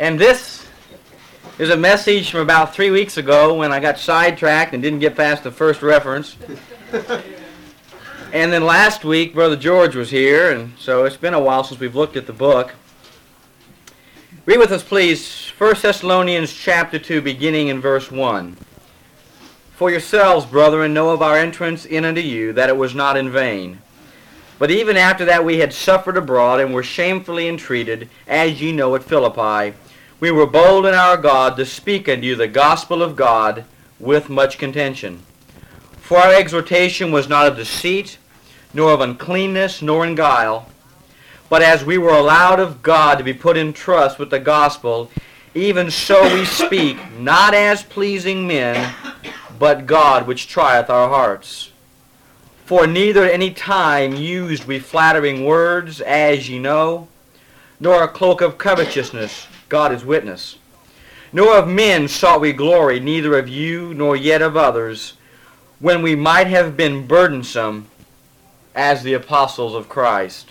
And this is a message from about three weeks ago when I got sidetracked and didn't get past the first reference. and then last week, Brother George was here, and so it's been a while since we've looked at the book. Read with us, please, 1 Thessalonians chapter 2, beginning in verse 1. For yourselves, brethren, know of our entrance in unto you, that it was not in vain. But even after that we had suffered abroad, and were shamefully entreated, as ye know at Philippi, we were bold in our God to speak unto you the gospel of God with much contention. For our exhortation was not of deceit, nor of uncleanness, nor in guile, but as we were allowed of God to be put in trust with the gospel, even so we speak, not as pleasing men, but God which trieth our hearts. For neither at any time used we flattering words, as ye know, nor a cloak of covetousness, God is witness. Nor of men sought we glory, neither of you, nor yet of others, when we might have been burdensome as the apostles of Christ.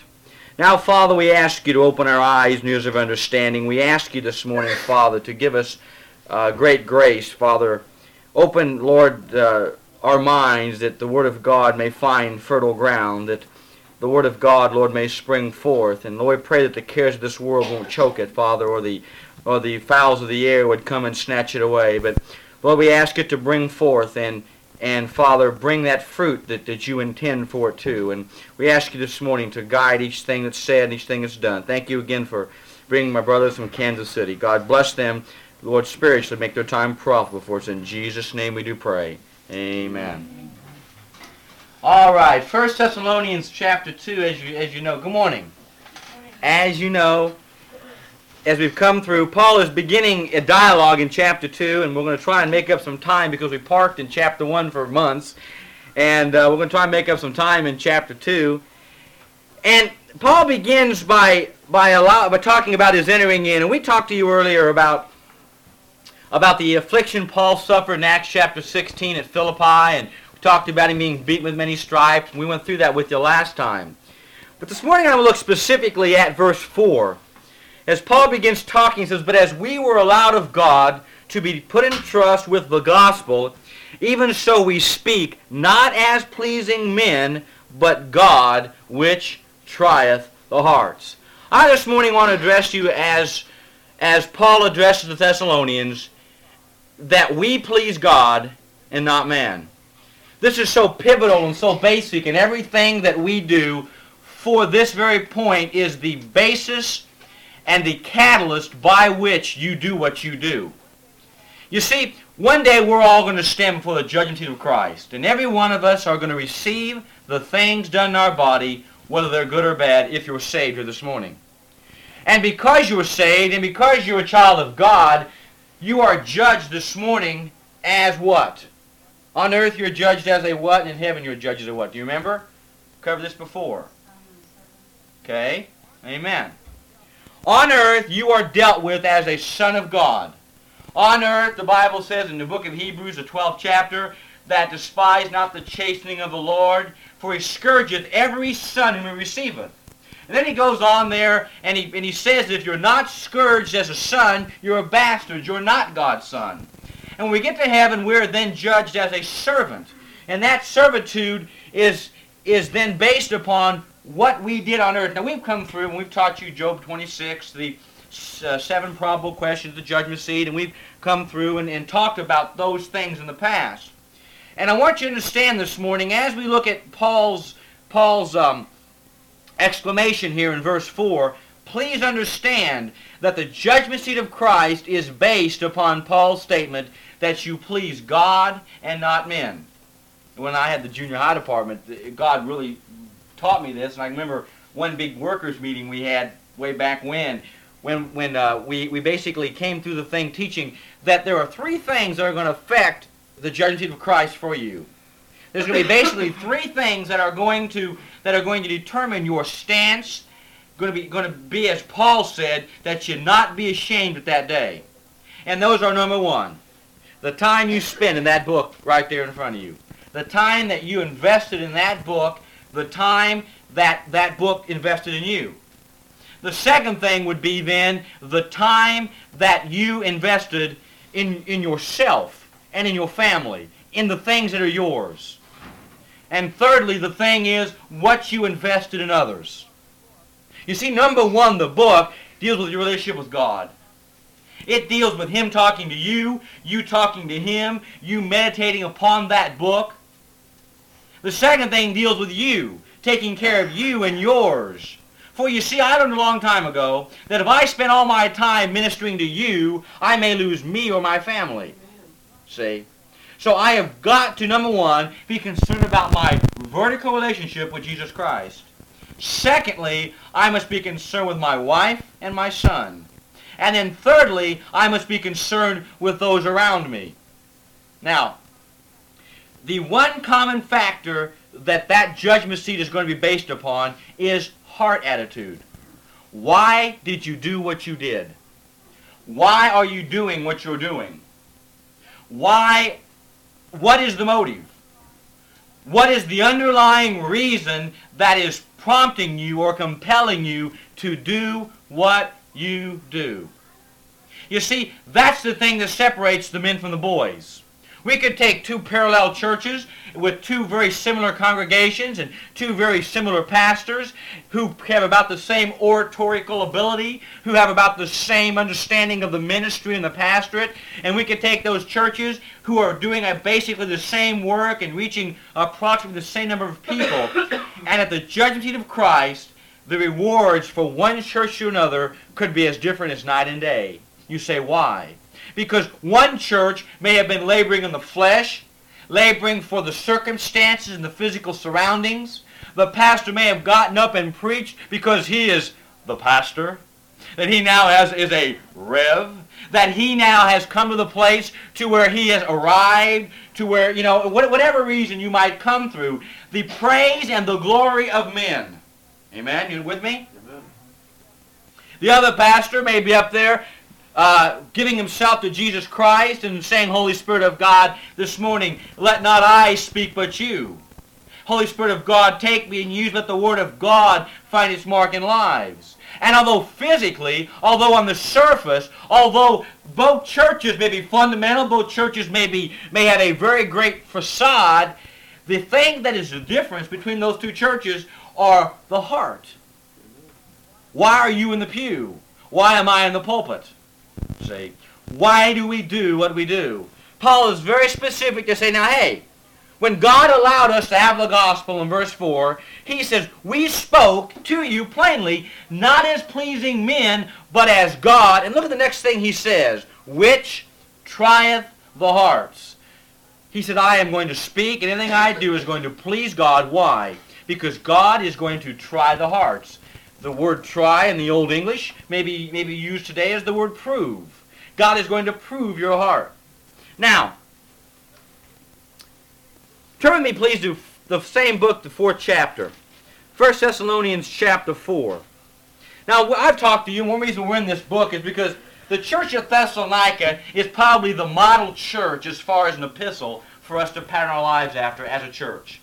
Now, Father, we ask you to open our eyes and ears of understanding. We ask you this morning, Father, to give us uh, great grace, Father. Open, Lord, uh, our minds that the Word of God may find fertile ground, that the Word of God, Lord, may spring forth. And Lord, pray that the cares of this world won't choke it, Father, or the or the fowls of the air would come and snatch it away. But Lord, we ask it to bring forth and and Father, bring that fruit that, that you intend for it too. And we ask you this morning to guide each thing that's said and each thing that's done. Thank you again for bringing my brothers from Kansas City. God bless them, Lord, spiritually make their time profitable for us. In Jesus' name we do pray. Amen. All right, First Thessalonians chapter 2, as you, as you know. Good morning. As you know, as we've come through, Paul is beginning a dialogue in chapter 2, and we're going to try and make up some time because we parked in chapter 1 for months. And uh, we're going to try and make up some time in chapter 2. And Paul begins by, by, by talking about his entering in. And we talked to you earlier about about the affliction Paul suffered in Acts chapter 16 at Philippi, and talked about him being beaten with many stripes. We went through that with you last time. But this morning I'm going to look specifically at verse 4. As Paul begins talking, he says, But as we were allowed of God to be put in trust with the gospel, even so we speak, not as pleasing men, but God, which trieth the hearts. I this morning want to address you as, as Paul addresses the Thessalonians, that we please God and not man. This is so pivotal and so basic, and everything that we do for this very point is the basis and the catalyst by which you do what you do. You see, one day we're all going to stand before the judgment seat of Christ, and every one of us are going to receive the things done in our body, whether they're good or bad, if you're saved here this morning. And because you're saved, and because you're a child of God, you are judged this morning as what? On earth you're judged as a what, and in heaven you're judged as a what? Do you remember? Covered this before. Okay? Amen. On earth you are dealt with as a son of God. On earth, the Bible says in the book of Hebrews, the 12th chapter, that despise not the chastening of the Lord, for he scourgeth every son whom he receiveth. And then he goes on there and he, and he says if you're not scourged as a son, you're a bastard. You're not God's son. And when we get to heaven, we're then judged as a servant. And that servitude is, is then based upon what we did on earth. Now, we've come through and we've taught you Job 26, the uh, seven probable questions, the judgment seat, and we've come through and, and talked about those things in the past. And I want you to understand this morning, as we look at Paul's, Paul's um, exclamation here in verse 4, please understand that the judgment seat of Christ is based upon Paul's statement that you please God and not men. When I had the junior high department, God really taught me this, and I remember one big workers meeting we had way back when, when, when uh, we, we basically came through the thing teaching that there are three things that are going to affect the judgment seat of Christ for you. There's going to be basically three things that are going to that are going to determine your stance. Going to be going to be as Paul said that you not be ashamed at that day. And those are number one, the time you spend in that book right there in front of you, the time that you invested in that book, the time that that book invested in you. The second thing would be then the time that you invested in, in yourself and in your family, in the things that are yours. And thirdly, the thing is what you invested in others. You see, number one, the book deals with your relationship with God. It deals with Him talking to you, you talking to Him, you meditating upon that book. The second thing deals with you, taking care of you and yours. For you see, I learned a long time ago that if I spend all my time ministering to you, I may lose me or my family. See? So I have got to, number one, be concerned about my vertical relationship with Jesus Christ. Secondly, I must be concerned with my wife and my son. And then thirdly, I must be concerned with those around me. Now, the one common factor that that judgment seat is going to be based upon is heart attitude. Why did you do what you did? Why are you doing what you're doing? Why, what is the motive? What is the underlying reason that is prompting you or compelling you to do what you do? You see, that's the thing that separates the men from the boys. We could take two parallel churches with two very similar congregations and two very similar pastors who have about the same oratorical ability, who have about the same understanding of the ministry and the pastorate, and we could take those churches who are doing basically the same work and reaching approximately the same number of people, and at the judgment seat of Christ, the rewards for one church to another could be as different as night and day. You say, why? Because one church may have been laboring in the flesh, laboring for the circumstances and the physical surroundings. The pastor may have gotten up and preached because he is the pastor, that he now has is a rev, that he now has come to the place to where he has arrived, to where, you know, whatever reason you might come through, the praise and the glory of men. Amen? You with me? Amen. The other pastor may be up there uh, giving himself to Jesus Christ and saying, Holy Spirit of God, this morning, let not I speak but you. Holy Spirit of God, take me and use, let the Word of God find its mark in lives. And although physically, although on the surface, although both churches may be fundamental, both churches may, be, may have a very great facade, the thing that is the difference between those two churches are the heart. Why are you in the pew? Why am I in the pulpit? See, why do we do what we do? Paul is very specific to say, now, hey, when God allowed us to have the gospel in verse 4, he says, We spoke to you plainly, not as pleasing men, but as God. And look at the next thing he says, which trieth the hearts. He said, I am going to speak, and anything I do is going to please God. Why? Because God is going to try the hearts. The word try in the Old English may be, may be used today as the word prove. God is going to prove your heart. Now, turn with me please to the same book, the fourth chapter. 1 Thessalonians chapter 4. Now, I've talked to you, one reason we're in this book is because the church of Thessalonica is probably the model church as far as an epistle for us to pattern our lives after as a church.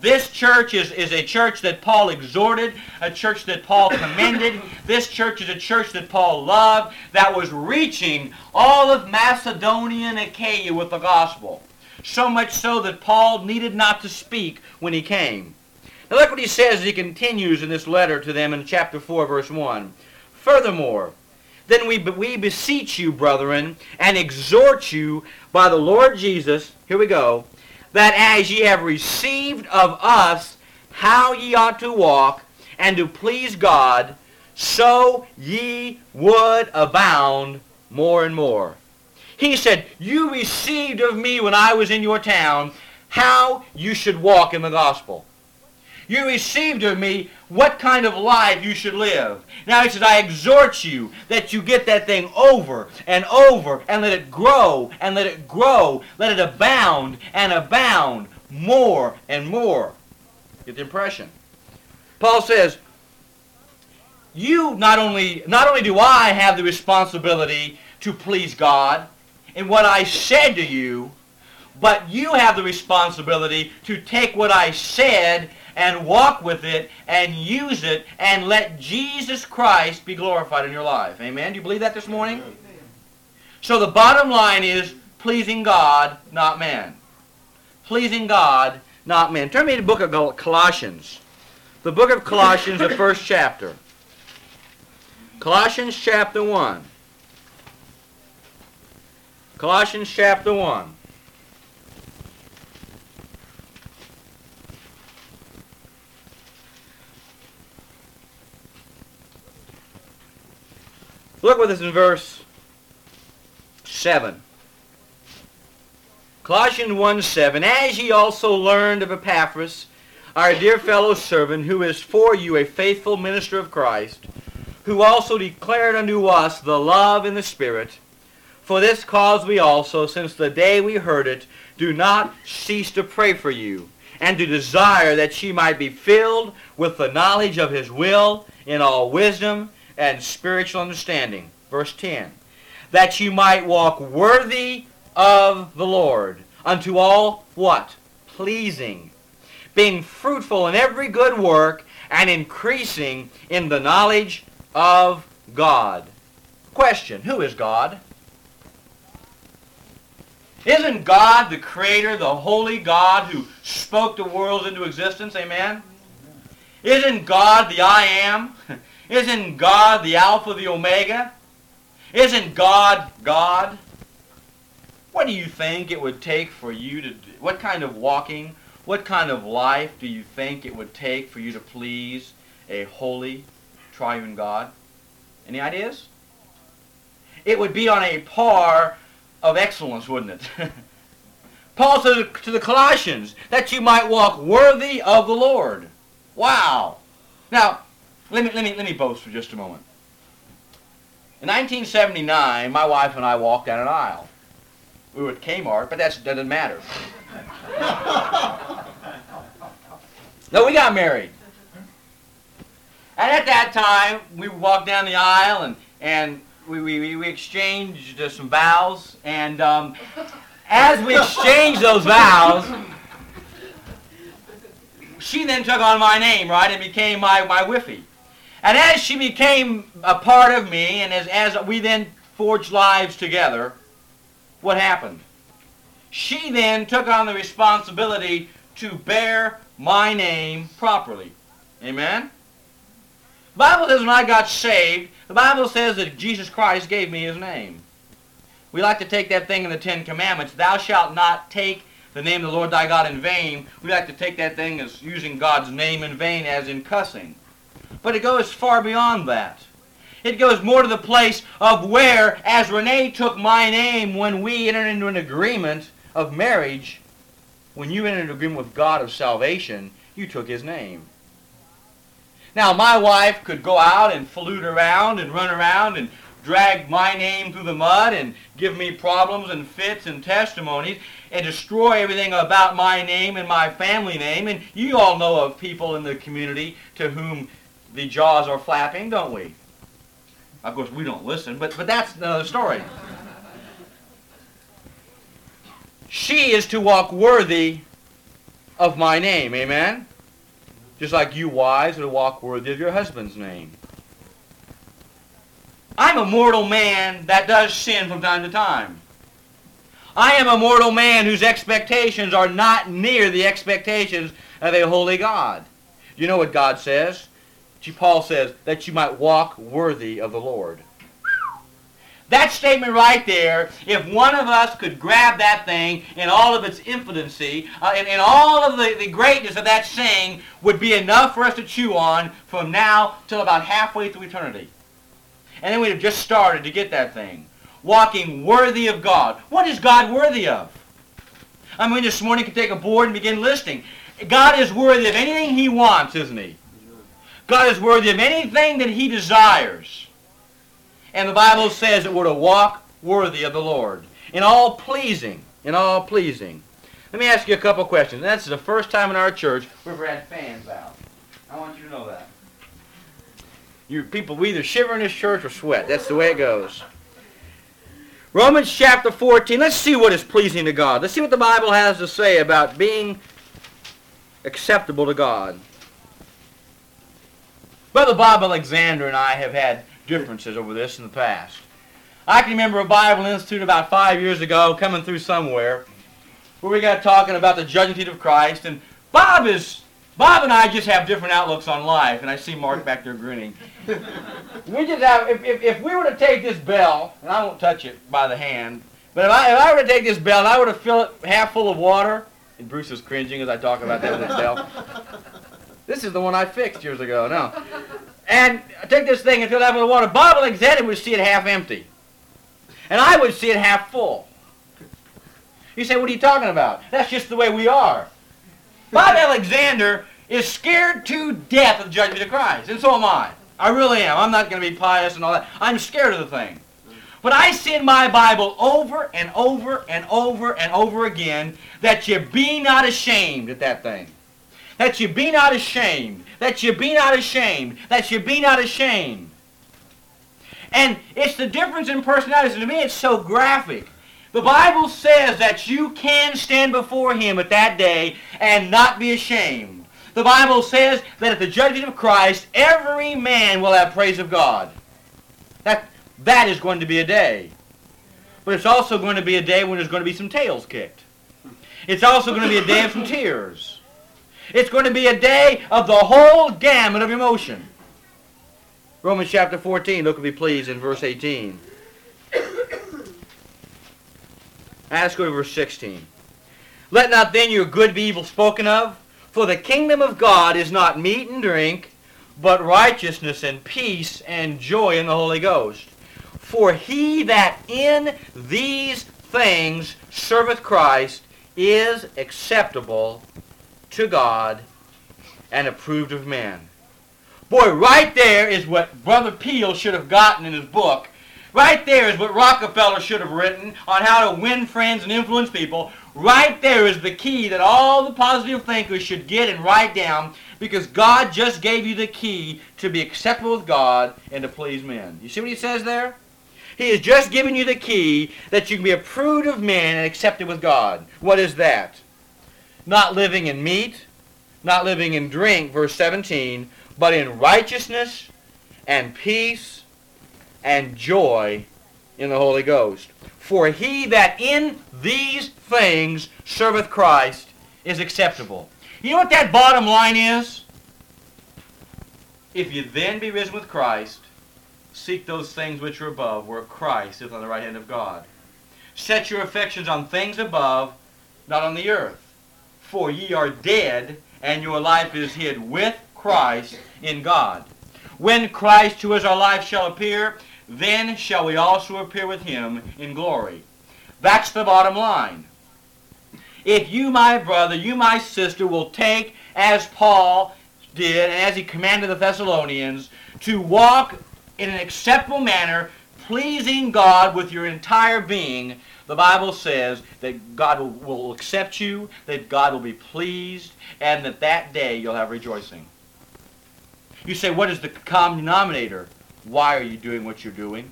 This church is, is a church that Paul exhorted, a church that Paul commended. This church is a church that Paul loved, that was reaching all of Macedonia and Achaia with the gospel. So much so that Paul needed not to speak when he came. Now look what he says as he continues in this letter to them in chapter 4, verse 1. Furthermore, then we, we beseech you, brethren, and exhort you by the Lord Jesus, here we go, that as ye have received of us how ye ought to walk and to please God, so ye would abound more and more. He said, You received of me when I was in your town how you should walk in the gospel. You received of me what kind of life you should live. Now he says, I exhort you that you get that thing over and over and let it grow and let it grow. Let it abound and abound more and more. Get the impression. Paul says, you not only, not only do I have the responsibility to please God in what I said to you, but you have the responsibility to take what I said and walk with it and use it and let Jesus Christ be glorified in your life. Amen? Do you believe that this morning? So the bottom line is pleasing God, not man. Pleasing God, not man. Turn me to the book of Colossians. The book of Colossians, the first chapter. Colossians chapter 1. Colossians chapter 1. Look with us in verse 7. Colossians 1 7. As ye also learned of Epaphras, our dear fellow servant, who is for you a faithful minister of Christ, who also declared unto us the love in the Spirit. For this cause we also, since the day we heard it, do not cease to pray for you, and to desire that ye might be filled with the knowledge of his will in all wisdom and spiritual understanding. Verse 10. That you might walk worthy of the Lord, unto all what? Pleasing. Being fruitful in every good work, and increasing in the knowledge of God. Question, who is God? Isn't God the creator, the holy God who spoke the worlds into existence? Amen? Isn't God the I am? Isn't God the Alpha, the Omega? Isn't God God? What do you think it would take for you to, do? what kind of walking, what kind of life do you think it would take for you to please a holy, triune God? Any ideas? It would be on a par of excellence, wouldn't it? Paul says to the Colossians, that you might walk worthy of the Lord. Wow. Now, let me, let me, let me boast for just a moment. In 1979, my wife and I walked down an aisle. We were at Kmart, but that doesn't matter. no, we got married. And at that time, we walked down the aisle and, and we, we, we exchanged uh, some vows. And um, as we exchanged those vows, she then took on my name, right, and became my, my wife. And as she became a part of me, and as, as we then forged lives together, what happened? She then took on the responsibility to bear my name properly. Amen? The Bible says when I got saved, the Bible says that Jesus Christ gave me his name. We like to take that thing in the Ten Commandments, thou shalt not take the name of the Lord thy God in vain. We like to take that thing as using God's name in vain as in cussing. But it goes far beyond that. It goes more to the place of where, as Renee took my name when we entered into an agreement of marriage, when you entered an agreement with God of salvation, you took his name. Now, my wife could go out and flute around and run around and drag my name through the mud and give me problems and fits and testimonies and destroy everything about my name and my family name. And you all know of people in the community to whom the jaws are flapping, don't we? Of course, we don't listen, but, but that's another story. she is to walk worthy of my name. Amen? Just like you wives are to walk worthy of your husband's name. I'm a mortal man that does sin from time to time. I am a mortal man whose expectations are not near the expectations of a holy God. You know what God says? Paul says, that you might walk worthy of the Lord. That statement right there, if one of us could grab that thing in all of its infancy, uh, and, and all of the, the greatness of that saying, would be enough for us to chew on from now till about halfway through eternity. And then we'd have just started to get that thing. Walking worthy of God. What is God worthy of? I mean, this morning you take a board and begin listing. God is worthy of anything he wants, isn't he? God is worthy of anything that he desires. And the Bible says that we're to walk worthy of the Lord. In all pleasing. In all pleasing. Let me ask you a couple questions. That's the first time in our church we've ever had fans out. I want you to know that. You people we either shiver in this church or sweat. That's the way it goes. Romans chapter 14. Let's see what is pleasing to God. Let's see what the Bible has to say about being acceptable to God. Brother Bob Alexander and I have had differences over this in the past. I can remember a Bible Institute about five years ago coming through somewhere where we got talking about the judgment seat of Christ, and Bob is Bob and I just have different outlooks on life, and I see Mark back there grinning. we just have, if, if, if we were to take this bell, and I won't touch it by the hand, but if I, if I were to take this bell and I were to fill it half full of water, and Bruce is cringing as I talk about that with this bell. This is the one I fixed years ago, no. And I take this thing and fill it full of water. Bob Alexander would see it half empty. And I would see it half full. You say, what are you talking about? That's just the way we are. Bob Alexander is scared to death of the judgment of Christ, and so am I. I really am. I'm not going to be pious and all that. I'm scared of the thing. But I see in my Bible over and over and over and over again that you be not ashamed at that thing. That you be not ashamed. That you be not ashamed. That you be not ashamed. And it's the difference in personalities. To me, it's so graphic. The Bible says that you can stand before him at that day and not be ashamed. The Bible says that at the judgment of Christ, every man will have praise of God. That, that is going to be a day. But it's also going to be a day when there's going to be some tails kicked. It's also going to be a day of some tears. It's going to be a day of the whole gamut of emotion. Romans chapter 14, look with me please in verse 18. Let's go to verse 16. Let not then your good be evil spoken of, for the kingdom of God is not meat and drink, but righteousness and peace and joy in the Holy Ghost. For he that in these things serveth Christ is acceptable to God and approved of men. Boy, right there is what Brother Peale should have gotten in his book Right there is what Rockefeller should have written on how to win friends and influence people. Right there is the key that all the positive thinkers should get and write down because God just gave you the key to be acceptable with God and to please men. You see what he says there? He has just given you the key that you can be approved of men and accepted with God. What is that? Not living in meat, not living in drink, verse 17, but in righteousness and peace and joy in the Holy Ghost. For he that in these things serveth Christ is acceptable. You know what that bottom line is? If you then be risen with Christ, seek those things which are above, where Christ is on the right hand of God. Set your affections on things above, not on the earth. For ye are dead, and your life is hid with Christ in God. When Christ, who is our life, shall appear, then shall we also appear with him in glory. That's the bottom line. If you, my brother, you, my sister, will take as Paul did and as he commanded the Thessalonians to walk in an acceptable manner, pleasing God with your entire being, the Bible says that God will, will accept you, that God will be pleased, and that that day you'll have rejoicing. You say, what is the common denominator? why are you doing what you're doing?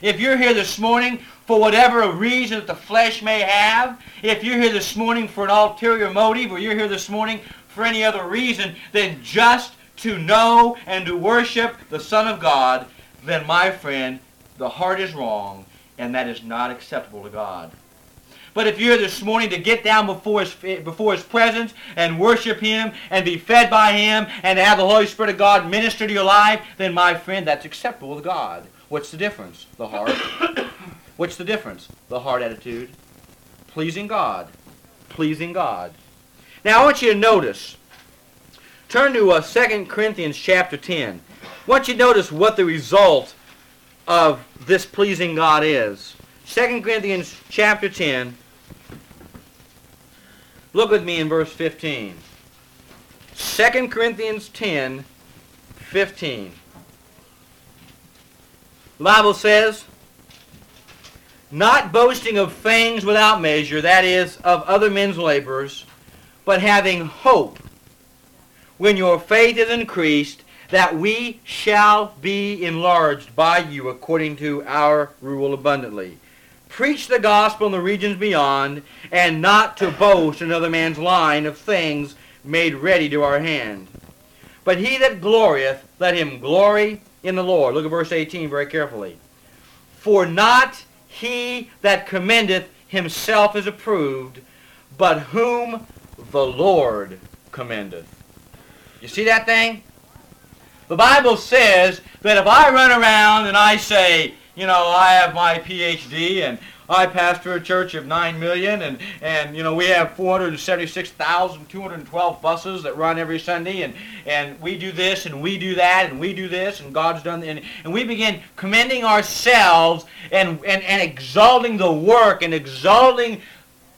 If you're here this morning for whatever reason that the flesh may have, if you're here this morning for an ulterior motive, or you're here this morning for any other reason than just to know and to worship the Son of God, then my friend, the heart is wrong, and that is not acceptable to God. But if you're this morning to get down before his, before his presence and worship him and be fed by him and have the Holy Spirit of God minister to your life, then my friend, that's acceptable to God. What's the difference? The heart. What's the difference? The heart attitude. Pleasing God. Pleasing God. Now I want you to notice. Turn to uh, 2 Corinthians chapter 10. I want you to notice what the result of this pleasing God is. 2 Corinthians chapter 10, Look with me in verse 15. 2 Corinthians 10, 15. The Bible says, Not boasting of things without measure, that is, of other men's labors, but having hope, when your faith is increased, that we shall be enlarged by you according to our rule abundantly preach the gospel in the regions beyond, and not to boast another man's line of things made ready to our hand. But he that glorieth, let him glory in the Lord. Look at verse 18 very carefully. For not he that commendeth himself is approved, but whom the Lord commendeth. You see that thing? The Bible says that if I run around and I say, you know, I have my PhD and I pastor a church of 9 million and, and you know, we have 476,212 buses that run every Sunday and, and we do this and we do that and we do this and God's done, and, and we begin commending ourselves and, and, and exalting the work and exalting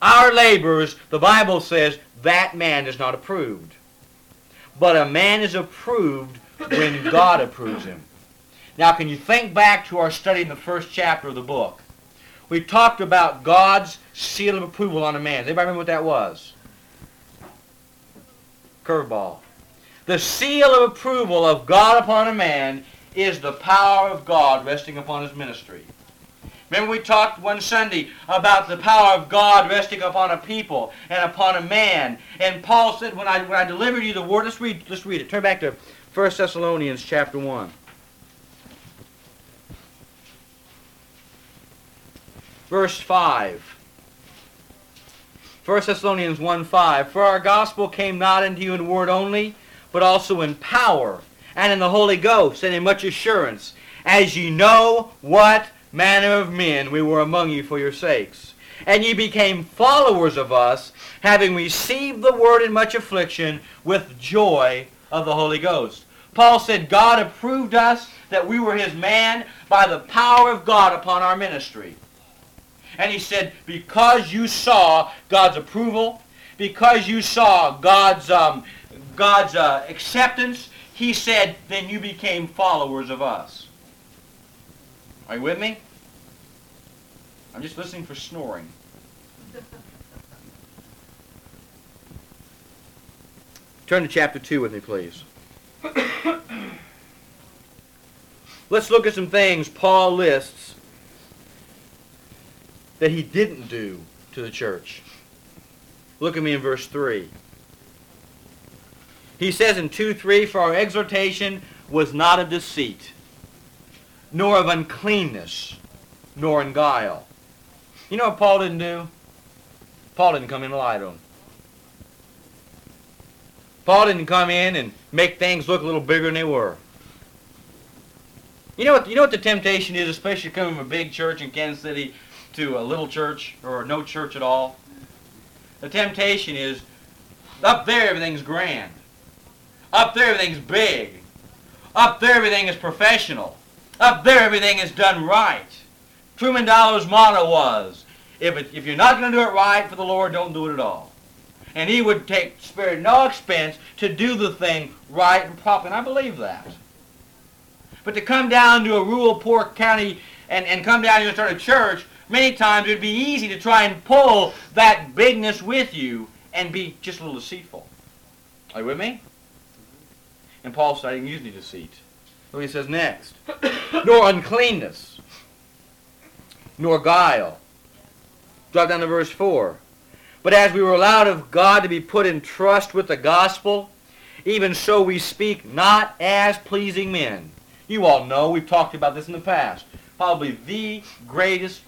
our labors, the Bible says that man is not approved. But a man is approved when God approves him. Now, can you think back to our study in the first chapter of the book? We talked about God's seal of approval on a man. Does anybody remember what that was? Curveball. The seal of approval of God upon a man is the power of God resting upon his ministry. Remember we talked one Sunday about the power of God resting upon a people and upon a man. And Paul said, when I, when I delivered you the word, let's read, let's read it. Turn back to 1 Thessalonians chapter 1. Verse 5. 1 Thessalonians 1 5. For our gospel came not unto you in word only, but also in power, and in the Holy Ghost, and in much assurance, as ye know what manner of men we were among you for your sakes. And ye became followers of us, having received the word in much affliction with joy of the Holy Ghost. Paul said God approved us that we were his man by the power of God upon our ministry. And he said, because you saw God's approval, because you saw God's, um, God's uh, acceptance, he said, then you became followers of us. Are you with me? I'm just listening for snoring. Turn to chapter 2 with me, please. Let's look at some things Paul lists that he didn't do to the church. Look at me in verse 3. He says in 2 3, For our exhortation was not of deceit, nor of uncleanness, nor in guile. You know what Paul didn't do? Paul didn't come in and lie to them. Paul didn't come in and make things look a little bigger than they were. You know what? You know what the temptation is, especially coming from a big church in Kansas City to a little church or no church at all. The temptation is up there everything's grand. Up there everything's big. Up there everything is professional. Up there everything is done right. Truman Dollar's motto was, if, it, if you're not going to do it right for the Lord, don't do it at all. And he would take spare no expense to do the thing right and proper. And I believe that. But to come down to a rural, poor county and, and come down here and start a church, many times it would be easy to try and pull that bigness with you and be just a little deceitful. Are you with me? And Paul said, I didn't use any deceit. So he says next, nor uncleanness, nor guile. Drop down to verse 4. But as we were allowed of God to be put in trust with the gospel, even so we speak not as pleasing men. You all know, we've talked about this in the past. Probably the greatest,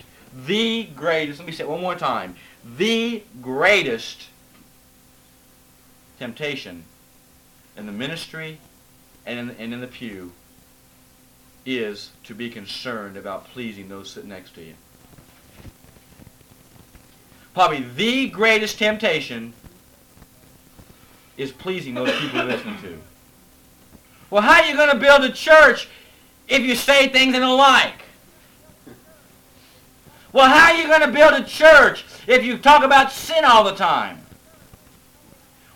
the greatest, let me say it one more time, the greatest temptation in the ministry and in, and in the pew is to be concerned about pleasing those sitting next to you probably the greatest temptation is pleasing those people you're listening to. Well, how are you going to build a church if you say things they don't like? Well, how are you going to build a church if you talk about sin all the time?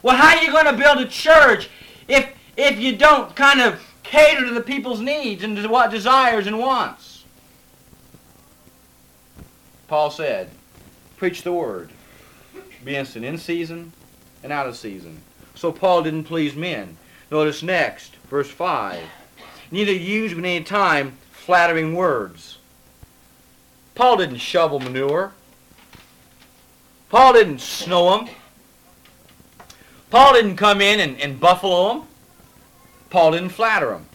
Well, how are you going to build a church if, if you don't kind of cater to the people's needs and what desires and wants? Paul said, Preach the word. Be instant in season and out of season. So Paul didn't please men. Notice next, verse 5. Neither use at any time flattering words. Paul didn't shovel manure. Paul didn't snow them. Paul didn't come in and, and buffalo them. Paul didn't flatter them.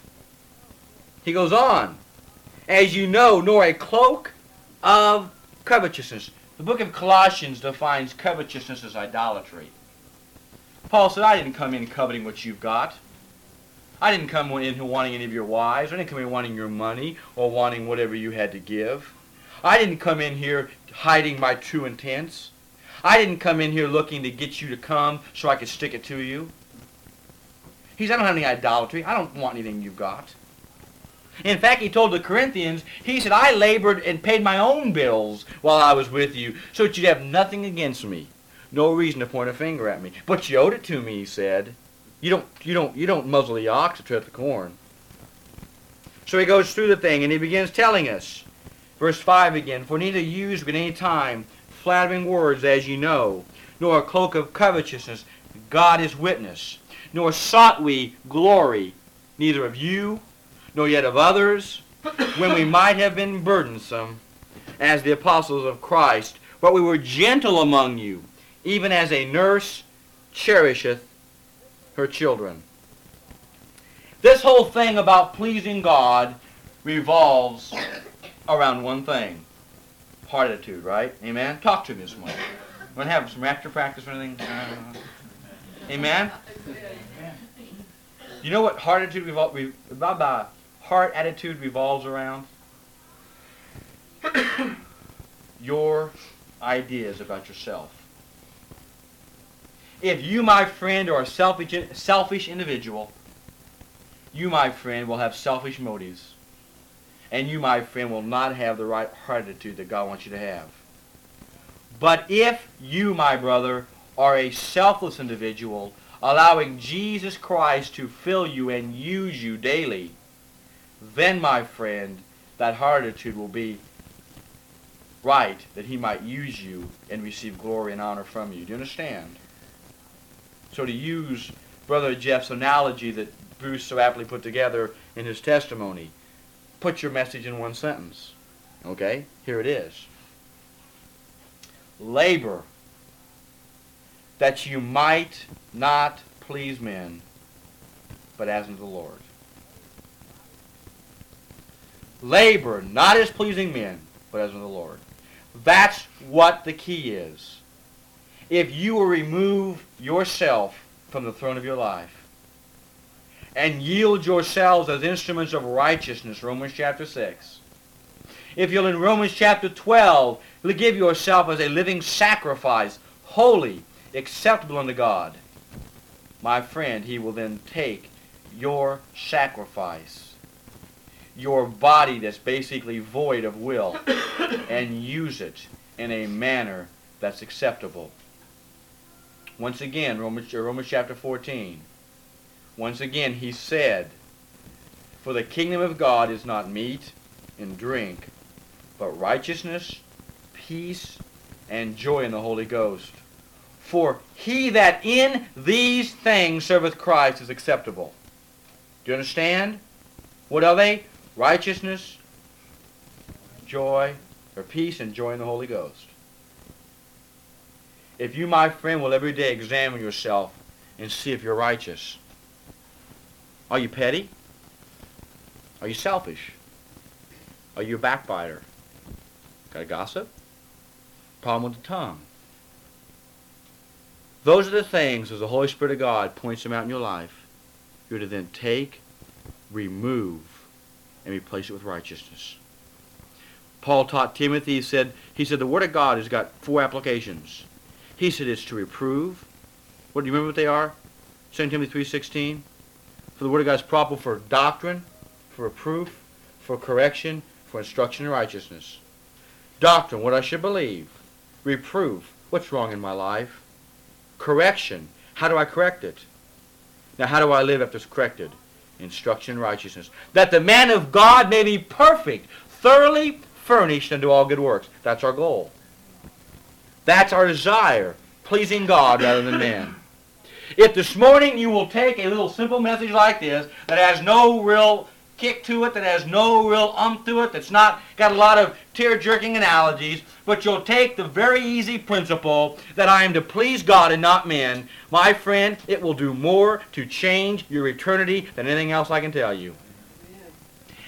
He goes on. As you know, nor a cloak of covetousness. The book of Colossians defines covetousness as idolatry. Paul said, I didn't come in coveting what you've got. I didn't come in here wanting any of your wives. I didn't come in wanting your money or wanting whatever you had to give. I didn't come in here hiding my true intents. I didn't come in here looking to get you to come so I could stick it to you. He said, I don't have any idolatry. I don't want anything you've got. In fact, he told the Corinthians, he said, I labored and paid my own bills while I was with you, so that you'd have nothing against me. No reason to point a finger at me. But you owed it to me, he said. You don't, you don't, you don't muzzle the ox to tread the corn. So he goes through the thing and he begins telling us. Verse 5 again, For neither use at any time flattering words, as you know, nor a cloak of covetousness, God is witness, nor sought we glory, neither of you, nor yet of others, when we might have been burdensome, as the apostles of Christ, but we were gentle among you, even as a nurse cherisheth her children. This whole thing about pleasing God revolves around one thing. Heart attitude, right? Amen? Talk to me this morning. Want to have some rapture practice or anything? Amen? You know what heart attitude revolves about heart attitude revolves around? Your ideas about yourself. If you, my friend, are a selfish, selfish individual, you, my friend, will have selfish motives. And you, my friend, will not have the right heart attitude that God wants you to have. But if you, my brother, are a selfless individual, allowing Jesus Christ to fill you and use you daily, then, my friend, that heart attitude will be right that he might use you and receive glory and honor from you. Do you understand? So to use Brother Jeff's analogy that Bruce so aptly put together in his testimony, put your message in one sentence. Okay? Here it is. Labor that you might not please men, but as unto the Lord. Labor not as pleasing men, but as unto the Lord. That's what the key is if you will remove yourself from the throne of your life and yield yourselves as instruments of righteousness, Romans chapter 6. If you'll in Romans chapter 12, you'll give yourself as a living sacrifice, holy, acceptable unto God. My friend, he will then take your sacrifice, your body that's basically void of will, and use it in a manner that's acceptable. Once again, Romans, uh, Romans chapter 14. Once again, he said, For the kingdom of God is not meat and drink, but righteousness, peace, and joy in the Holy Ghost. For he that in these things serveth Christ is acceptable. Do you understand? What are they? Righteousness, joy, or peace, and joy in the Holy Ghost. If you, my friend, will every day examine yourself and see if you're righteous. Are you petty? Are you selfish? Are you a backbiter? Got a gossip? Problem with the tongue? Those are the things, as the Holy Spirit of God points them out in your life, you're to then take, remove, and replace it with righteousness. Paul taught Timothy, he said, he said the Word of God has got four applications. He said it's to reprove. What do you remember what they are? 2 Timothy 3.16. For the word of God is proper for doctrine, for reproof, for correction, for instruction in righteousness. Doctrine, what I should believe. Reproof, what's wrong in my life. Correction, how do I correct it? Now how do I live after it's corrected? Instruction in righteousness. That the man of God may be perfect, thoroughly furnished unto all good works. That's our goal. That's our desire, pleasing God rather than man. If this morning you will take a little simple message like this that has no real kick to it that has no real umph to it, that's not got a lot of tear-jerking analogies, but you'll take the very easy principle that I am to please God and not men, my friend, it will do more to change your eternity than anything else I can tell you.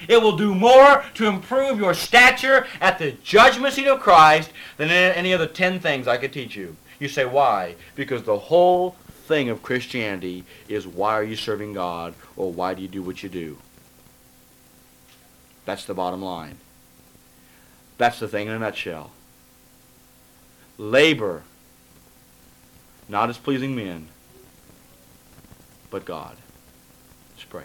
It will do more to improve your stature at the judgment seat of Christ than any of the ten things I could teach you. You say, why? Because the whole thing of Christianity is why are you serving God or why do you do what you do? That's the bottom line. That's the thing in a nutshell. Labor, not as pleasing men, but God. Let's pray.